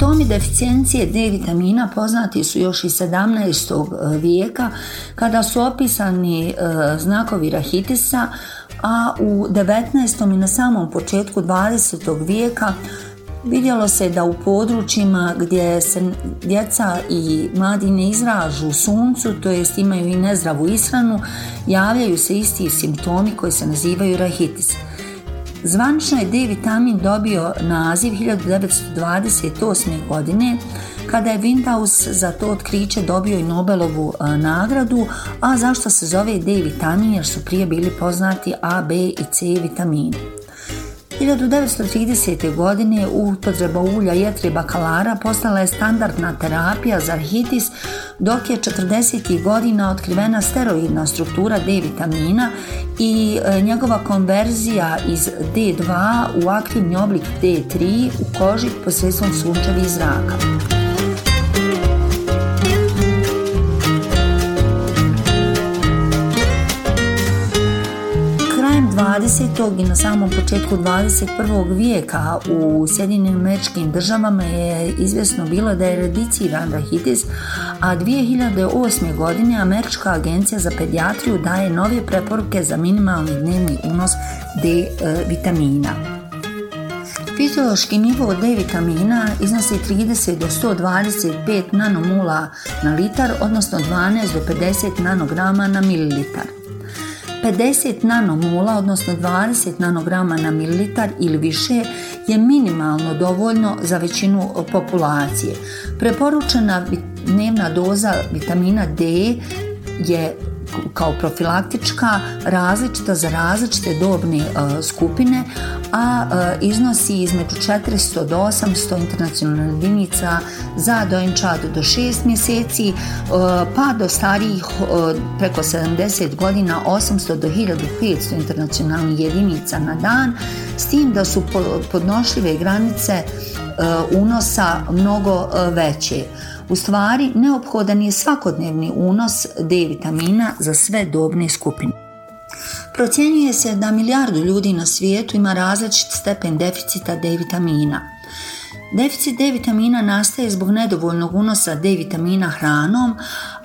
Simptomi deficijencije D vitamina poznati su još iz 17. vijeka kada su opisani e, znakovi rahitisa, a u 19. i na samom početku 20. vijeka Vidjelo se da u područjima gdje se djeca i mladi ne izražu suncu, to jest imaju i nezdravu ishranu, javljaju se isti simptomi koji se nazivaju rahitis. Zvanično je D vitamin dobio naziv 1928. godine kada je Windhaus za to otkriće dobio i Nobelovu e, nagradu, a zašto se zove D vitamin jer su prije bili poznati A, B i C vitamini. 1930. godine upotreba ulja jetre bakalara postala je standardna terapija za arhitis, dok je 40. godina otkrivena steroidna struktura D vitamina i e, njegova konverzija iz D2 u aktivni oblik D3 u koži posredstvom sunčevih zraka. 20. i na samom početku 21. vijeka u Sjedinim američkim državama je izvjesno bilo da je rediciran rahitis, a 2008. godine Američka agencija za pedijatriju daje nove preporuke za minimalni dnevni unos D e, vitamina. Fiziološki nivo D vitamina iznosi 30 do 125 nanomula na litar, odnosno 12 do 50 nanograma na mililitar. 50 nanomula, odnosno 20 nanograma na mililitar ili više je minimalno dovoljno za većinu populacije. Preporučena dnevna doza vitamina D je kao profilaktička različita za različite dobne e, skupine, a e, iznosi između 400 do 800 internacionalnih jedinica za dojenčad do 6 mjeseci, e, pa do starijih preko 70 godina 800 do 1500 internacionalnih jedinica na dan, s tim da su podnošljive granice unosa mnogo veće. U stvari, neophodan je svakodnevni unos D vitamina za sve dobne skupine. Procjenjuje se da milijardu ljudi na svijetu ima različit stepen deficita D vitamina. Deficit D vitamina nastaje zbog nedovoljnog unosa D vitamina hranom,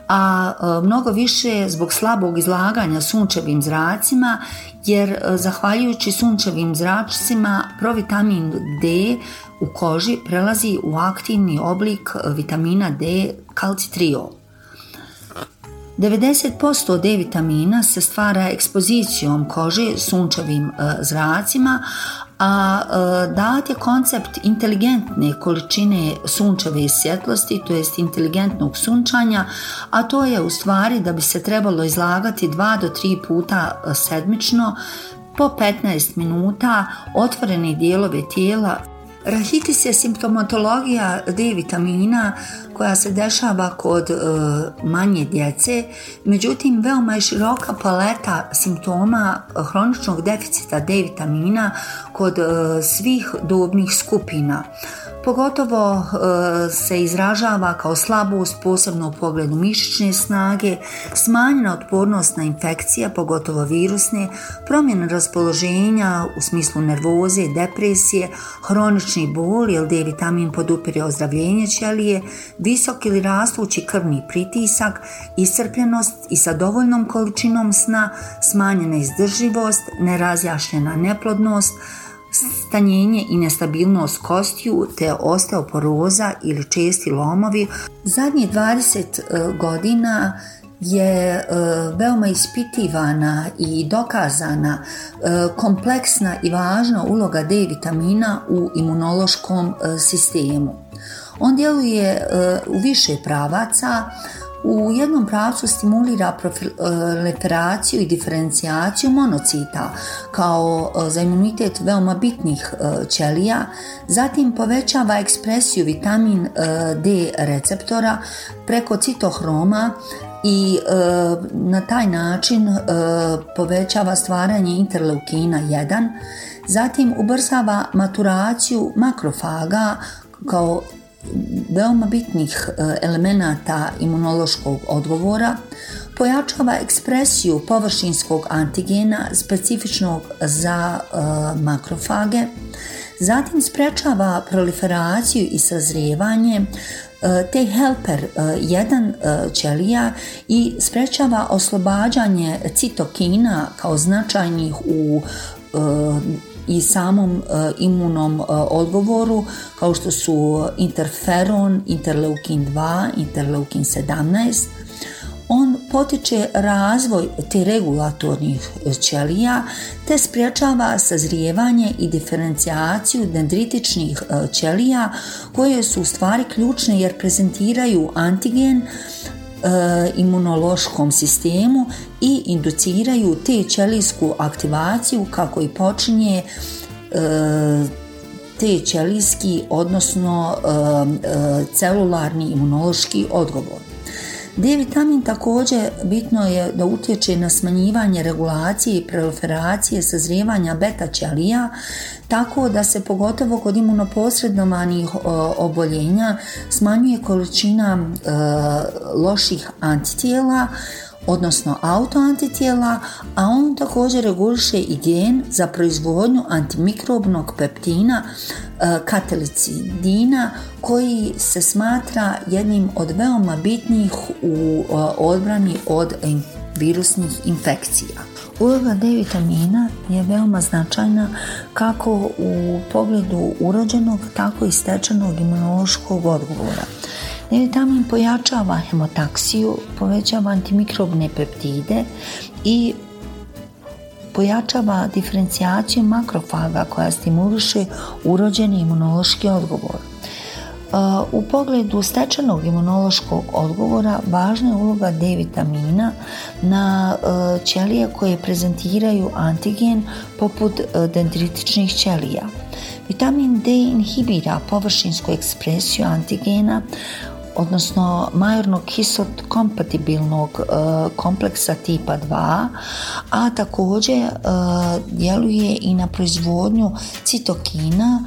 a e, mnogo više zbog slabog izlaganja sunčevim zracima jer e, zahvaljujući sunčevim zračcima provitamin D u koži prelazi u aktivni oblik vitamina D kalcitriol. 90% D vitamina se stvara ekspozicijom kože sunčevim e, zracima, a e, dat je koncept inteligentne količine sunčeve svjetlosti, to jest inteligentnog sunčanja, a to je u stvari da bi se trebalo izlagati 2 do 3 puta e, sedmično po 15 minuta otvorene dijelove tijela Rahitis je simptomatologija D vitamina koja se dešava kod e, manje djece, međutim veoma je široka paleta simptoma hroničnog deficita D vitamina kod e, svih dobnih skupina. Pogotovo e, se izražava kao slabost, posebno u pogledu mišićne snage, smanjena otpornost na infekcije, pogotovo virusne, promjena raspoloženja u smislu nervoze, depresije, hronični bol, jer D vitamin podupire ozdravljenje ćelije, visok ili rastući krvni pritisak, iscrpljenost i sa dovoljnom količinom sna, smanjena izdrživost, nerazjašnjena neplodnost, stanjenje i nestabilnost kostiju te osteoporoza ili česti lomovi. Zadnjih 20 e, godina je e, veoma ispitivana i dokazana e, kompleksna i važna uloga D vitamina u imunološkom sistemu. On djeluje u više pravaca, u jednom pravcu stimulira proliferaciju i diferencijaciju monocita kao e, za imunitet veoma bitnih e, ćelija, zatim povećava ekspresiju vitamin e, D receptora preko citohroma i na taj način povećava stvaranje interleukina 1, zatim ubrzava maturaciju makrofaga kao veoma bitnih elemenata imunološkog odgovora, pojačava ekspresiju površinskog antigena specifičnog za makrofage, zatim sprečava proliferaciju i sazrijevanje te helper 1 ćelija i sprečava oslobađanje citokina kao značajnih u i samom imunom odgovoru kao što su interferon, interleukin 2, interleukin 17, on potiče razvoj te regulatornih ćelija te spriječava sazrijevanje i diferencijaciju dendritičnih ćelija koje su u stvari ključne jer prezentiraju antigen imunološkom sistemu i induciraju te ćelijsku aktivaciju kako i počinje te ćelijski odnosno celularni imunološki odgovor. D vitamin također bitno je da utječe na smanjivanje regulacije i proliferacije sazrijevanja beta ćelija tako da se pogotovo kod imunoposrednovanih oboljenja smanjuje količina loših antitijela odnosno autoantitijela, a on također reguliše i gen za proizvodnju antimikrobnog peptina katelicidina koji se smatra jednim od veoma bitnih u odbrani od virusnih infekcija. Uloga D vitamina je veoma značajna kako u pogledu urođenog, tako i stečenog imunološkog odgovora. D-vitamin pojačava hemotaksiju, povećava antimikrobne peptide i pojačava diferencijaciju makrofaga koja stimuliše urođeni imunološki odgovor. U pogledu stečenog imunološkog odgovora važna je uloga D vitamina na ćelije koje prezentiraju antigen poput dendritičnih ćelija. Vitamin D inhibira površinsku ekspresiju antigena odnosno majornog kisot kompatibilnog kompleksa tipa 2, a također djeluje i na proizvodnju citokina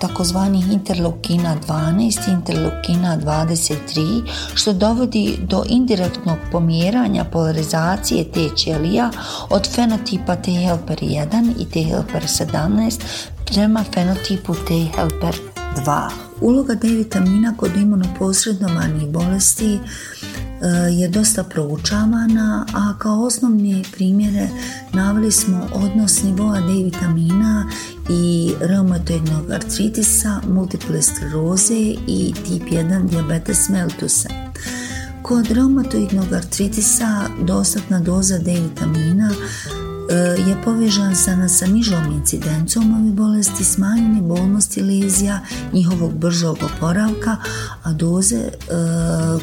takozvanih interleukina 12 interleukina 23 što dovodi do indirektnog pomjeranja polarizacije te ćelija od fenotipa T helper 1 i T helper 17 prema fenotipu T helper 2. Uloga D vitamina kod imunoposrednovanih bolesti je dosta proučavana, a kao osnovne primjere naveli smo odnos nivoa D vitamina i reumatoidnog artritisa, multiple skleroze i tip 1 diabetes meltusa. Kod reumatoidnog artritisa dostatna doza D vitamina je povezana sa nižom incidencom ove bolesti, smanjenje bolnosti lezija, njihovog bržog oporavka, a doze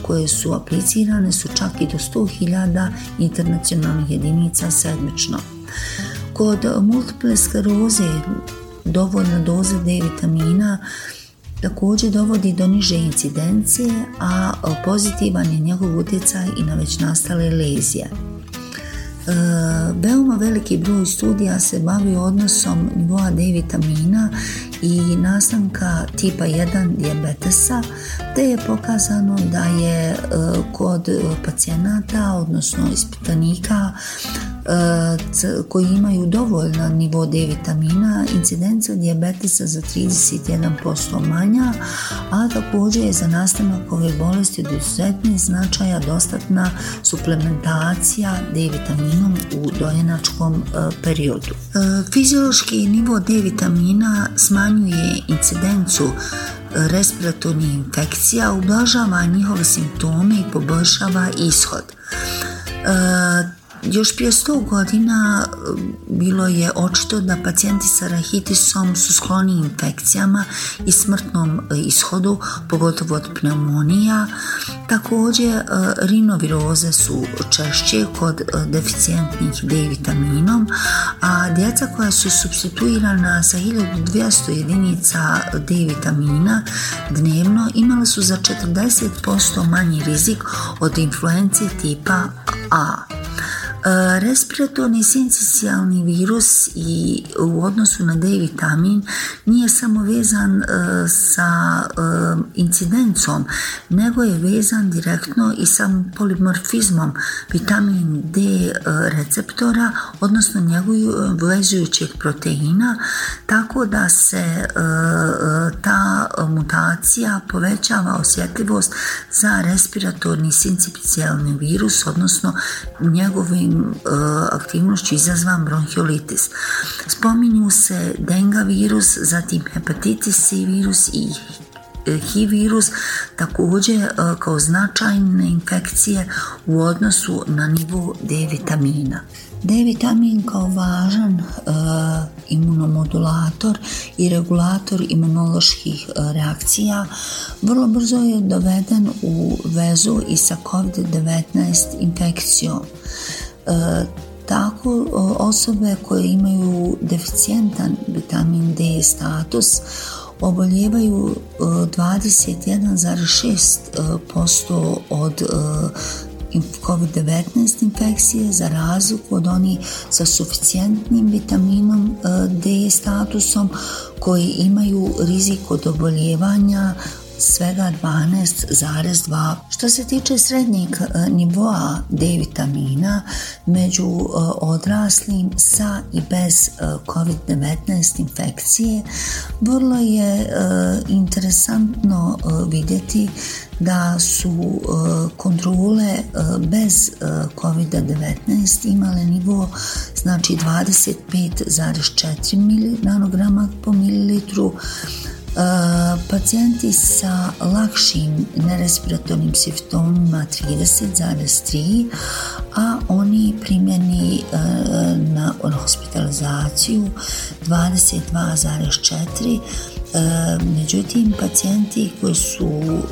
koje su aplicirane su čak i do 100.000 internacionalnih jedinica sedmično. Kod multiple skleroze dovoljna doza D vitamina također dovodi do niže incidencije, a pozitivan je njegov utjecaj i na već nastale lezije. Veoma veliki broj studija se bavi odnosom nivoa D vitamina i nastanka tipa 1 dijabetesa, te je pokazano da je kod pacijenata, odnosno ispitanika koji imaju dovoljno nivo D vitamina, incidenca dijabetesa za 31% manja, a također je za nastanak ove bolesti od izuzetnih značaja dostatna suplementacija D vitaminom u dojenačkom periodu. Fiziološki nivo D vitamina smanjuje incidencu respiratornih infekcija, ublažava njihove simptome i poboljšava ishod. Još prije 100 godina e, bilo je očito da pacijenti sa rahitisom su skloni infekcijama i smrtnom e, ishodu, pogotovo od pneumonija. Također, e, rinoviroze su češće kod deficijentnih D vitaminom, a djeca koja su substituirana sa 1200 jedinica D vitamina dnevno imala su za 40% manji rizik od influencije tipa A. E, respiratorni sincicijalni virus i u odnosu na D vitamin nije samo vezan e, sa e, incidencom, nego je vezan direktno i sa polimorfizmom vitamin D receptora, odnosno njegovih vezujućeg proteina, tako da se ta mutacija povećava osjetljivost za respiratorni sincicijalni virus, odnosno njegovim E, aktivnošću izazvan bronhiolitis. Spominju se denga virus, zatim hepatitis C virus i HIV virus također e, kao značajne infekcije u odnosu na nivo D vitamina. D vitamin kao važan e, imunomodulator i regulator imunoloških reakcija vrlo brzo je doveden u vezu i sa COVID-19 infekcijom. E, tako osobe koje imaju deficijentan vitamin D status oboljevaju 21,6% e, od e, COVID-19 infekcije za razliku od onih sa suficijentnim vitaminom D statusom koji imaju rizik od oboljevanja svega 12,2. Što se tiče srednjeg e, nivoa D vitamina među e, odraslim sa i bez e, COVID-19 infekcije, vrlo je interesantno vidjeti da su kontrole bez COVID-19 imale nivo znači 25,4 nanograma po mililitru, Pacijenti sa lakšim nerespiratornim simptomima 30,3, a oni primjeni e, na hospitalizaciju 22,4, e, međutim pacijenti koji su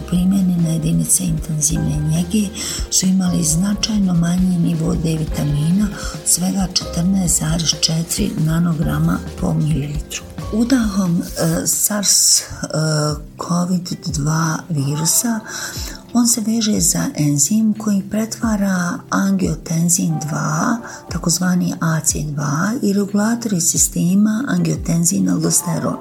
primjeni na jedinice intenzivne njege su imali značajno manji nivo D vitamina, svega 14,4 nanograma po mililitru. Udahom e, SARS-CoV-2 e, virusa on se veže za enzim koji pretvara angiotenzin 2, takozvani AC2 i regulatori sistema angiotenzin aldosteron.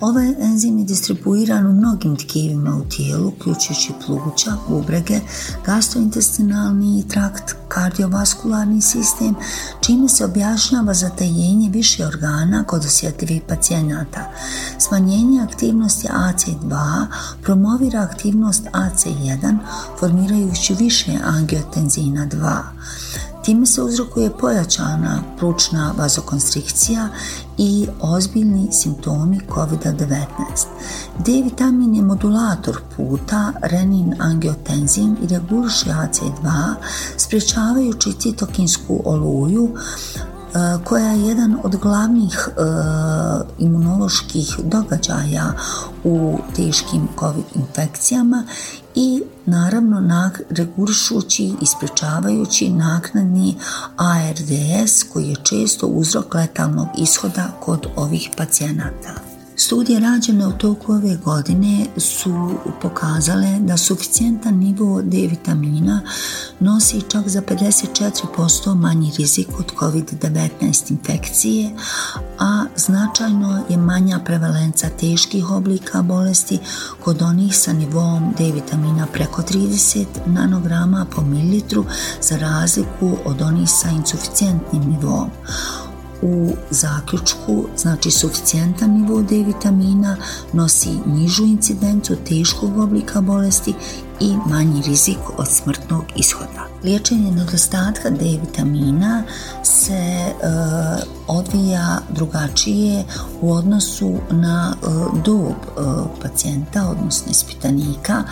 Ovaj enzim je distribuiran u mnogim tkivima u tijelu, uključujući pluća, bubrege, gastrointestinalni trakt, kardiovaskularni sistem, čime se objašnjava zatajenje više organa kod osjetljivih pacijenata. Smanjenje aktivnosti AC2 promovira aktivnost AC1 formirajući više angiotenzina 2. Time se uzrokuje pojačana plućna vazokonstrikcija i ozbiljni simptomi COVID-19. D vitamin je modulator puta renin-angiotenzin i reguliše AC2, sprječavajući citokinsku oluju, koja je jedan od glavnih e, imunoloških događaja u teškim COVID infekcijama i naravno regulišući i sprečavajući naknadni ARDS koji je često uzrok letalnog ishoda kod ovih pacijenata. Studije rađene u toku ove godine su pokazale da suficijentan nivo D vitamina nosi čak za 54% manji rizik od COVID-19 infekcije, a značajno je manja prevalenca teških oblika bolesti kod onih sa nivom D vitamina preko 30 nanograma po mililitru za razliku od onih sa insuficijentnim nivom u zaključku, znači suficijentan nivo D vitamina nosi nižu incidencu teškog oblika bolesti i manji rizik od smrtnog ishoda. Liječenje nedostatka D vitamina se e, odvija drugačije u odnosu na e, dob e, pacijenta, odnosno ispitanika,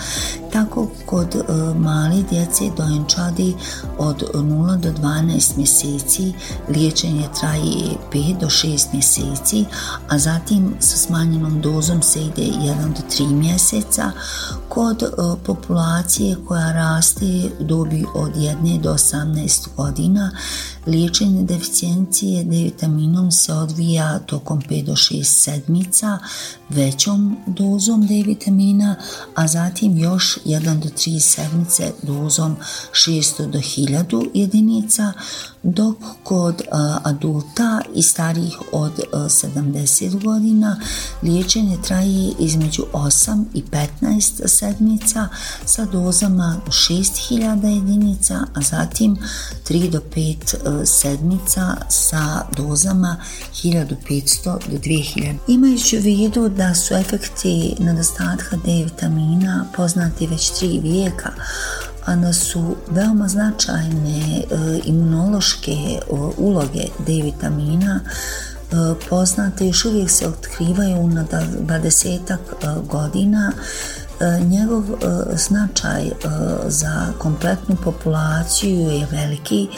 Tako kod e, mali djece dojenčadi od 0 do 12 mjeseci liječenje traje 5 do 6 mjeseci, a zatim sa smanjenom dozom se ide 1 do 3 mjeseca. Kod e, populacije koja raste dobi od 1 do 18 godina liječenje deficijencije D vitaminom se odvija tokom 5 do 6 sedmica većom dozom D vitamina, a zatim još 1 do 3 sedmice dozom 600 do 1000 jedinica, dok kod adulta i starijih od 70 godina liječenje traje između 8 i 15 sedmica sa dozama 6000 jedinica, a zatim 3 do 5 sedmica sa dozama 1500 do 2000. Imajući u vidu da su efekti nedostatka D vitamina poznati već tri vijeka, a da su veoma značajne e, imunološke uloge D vitamina e, poznate još uvijek se otkrivaju na 20 e, godina njegov značaj za kompletnu populaciju je veliki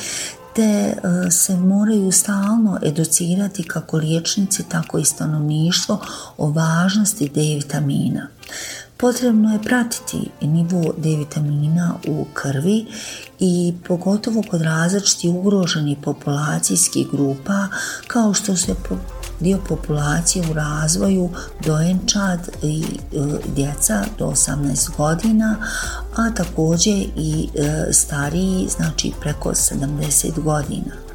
te se moraju stalno educirati kako liječnici tako i stanovništvo o važnosti D vitamina. Potrebno je pratiti nivo D vitamina u krvi i pogotovo kod različitih ugroženih populacijskih grupa kao što se dio populacije u razvoju dojenčad i e, djeca do 18 godina, a također i e, stariji, znači preko 70 godina.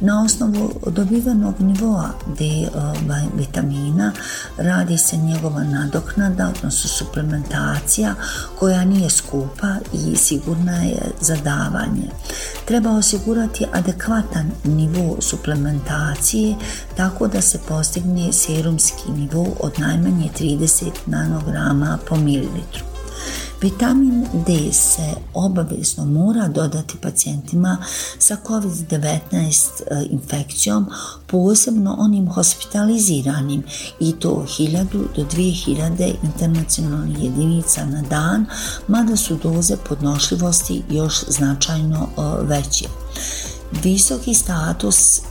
Na osnovu dobivenog nivoa D e, vitamina radi se njegova nadoknada, odnosno suplementacija koja nije skupa i sigurna je za davanje. Treba osigurati adekvatan nivo suplementacije tako da se postigne serumski nivo od najmanje 30 nanograma po mililitru. Vitamin D se obavezno mora dodati pacijentima sa COVID-19 e, infekcijom, posebno onim hospitaliziranim i to 1000 do 2000 internacionalnih jedinica na dan, mada su doze podnošljivosti još značajno e, veće. Visoki status e,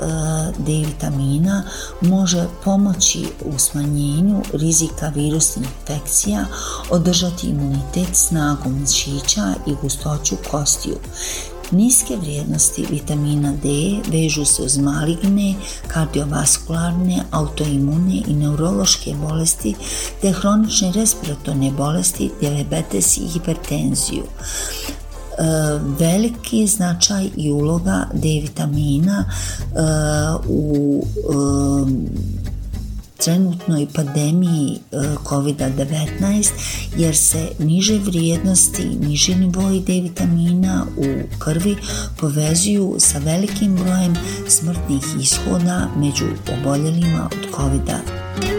D vitamina može pomoći u smanjenju rizika virusnih infekcija, održati imunitet snagom mišića i gustoću kostiju. Niske vrijednosti vitamina D vežu se uz maligne, kardiovaskularne, autoimune i neurološke bolesti te hronične respiratorne bolesti, diabetes i hipertenziju. E, veliki značaj i uloga D vitamina e, u e, trenutnoj pandemiji COVID-19 jer se niže vrijednosti, niži nivoi D vitamina u krvi povezuju sa velikim brojem smrtnih ishoda među oboljelima od COVID-19.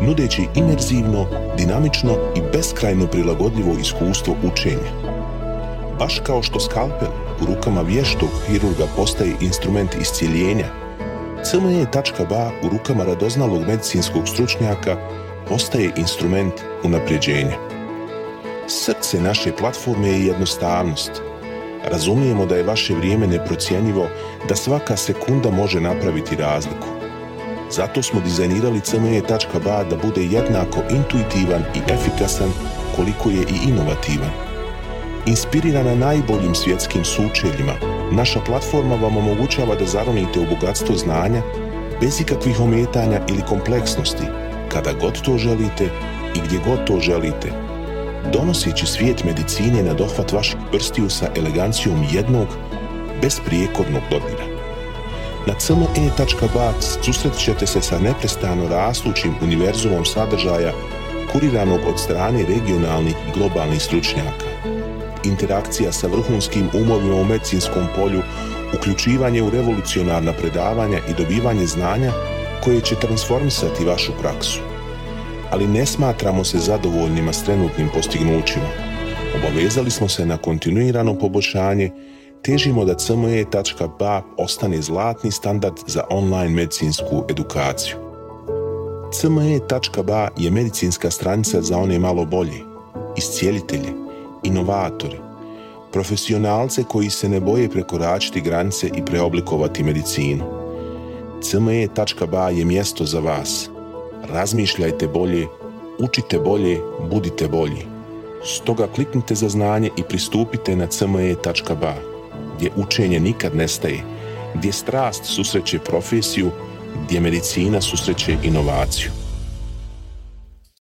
nudeći imerzivno, dinamično i beskrajno prilagodljivo iskustvo učenja. Baš kao što skalpel u rukama vještog hirurga postaje instrument iscijeljenja, CME.ba u rukama radoznalog medicinskog stručnjaka postaje instrument unapređenja. Srce naše platforme je jednostavnost, Razumijemo da je vaše vrijeme neprocjenjivo, da svaka sekunda može napraviti razliku. Zato smo dizajnirali cme.ba da bude jednako intuitivan i efikasan koliko je i inovativan. Inspirirana najboljim svjetskim sučeljima, naša platforma vam omogućava da zaronite u bogatstvo znanja bez ikakvih ometanja ili kompleksnosti, kada god to želite i gdje god to želite, donoseći svijet medicine na dohvat vaših prstiju sa elegancijom jednog, besprijekodnog dodira. Na cme.ba susret ćete se sa neprestano rastućim univerzumom sadržaja kuriranog od strane regionalnih i globalnih stručnjaka. Interakcija sa vrhunskim umovima u medicinskom polju, uključivanje u revolucionarna predavanja i dobivanje znanja koje će transformisati vašu praksu. Ali ne smatramo se zadovoljnima s trenutnim postignućima. Obavezali smo se na kontinuirano poboljšanje težimo da cme.ba ostane zlatni standard za online medicinsku edukaciju. cme.ba je medicinska stranica za one malo bolje, iscijelitelje, inovatore, profesionalce koji se ne boje prekoračiti granice i preoblikovati medicinu. cme.ba je mjesto za vas. Razmišljajte bolje, učite bolje, budite bolji. Stoga kliknite za znanje i pristupite na cme.ba gdje učenje nikad nestaje, gdje strast susreće profesiju, gdje medicina susreće inovaciju.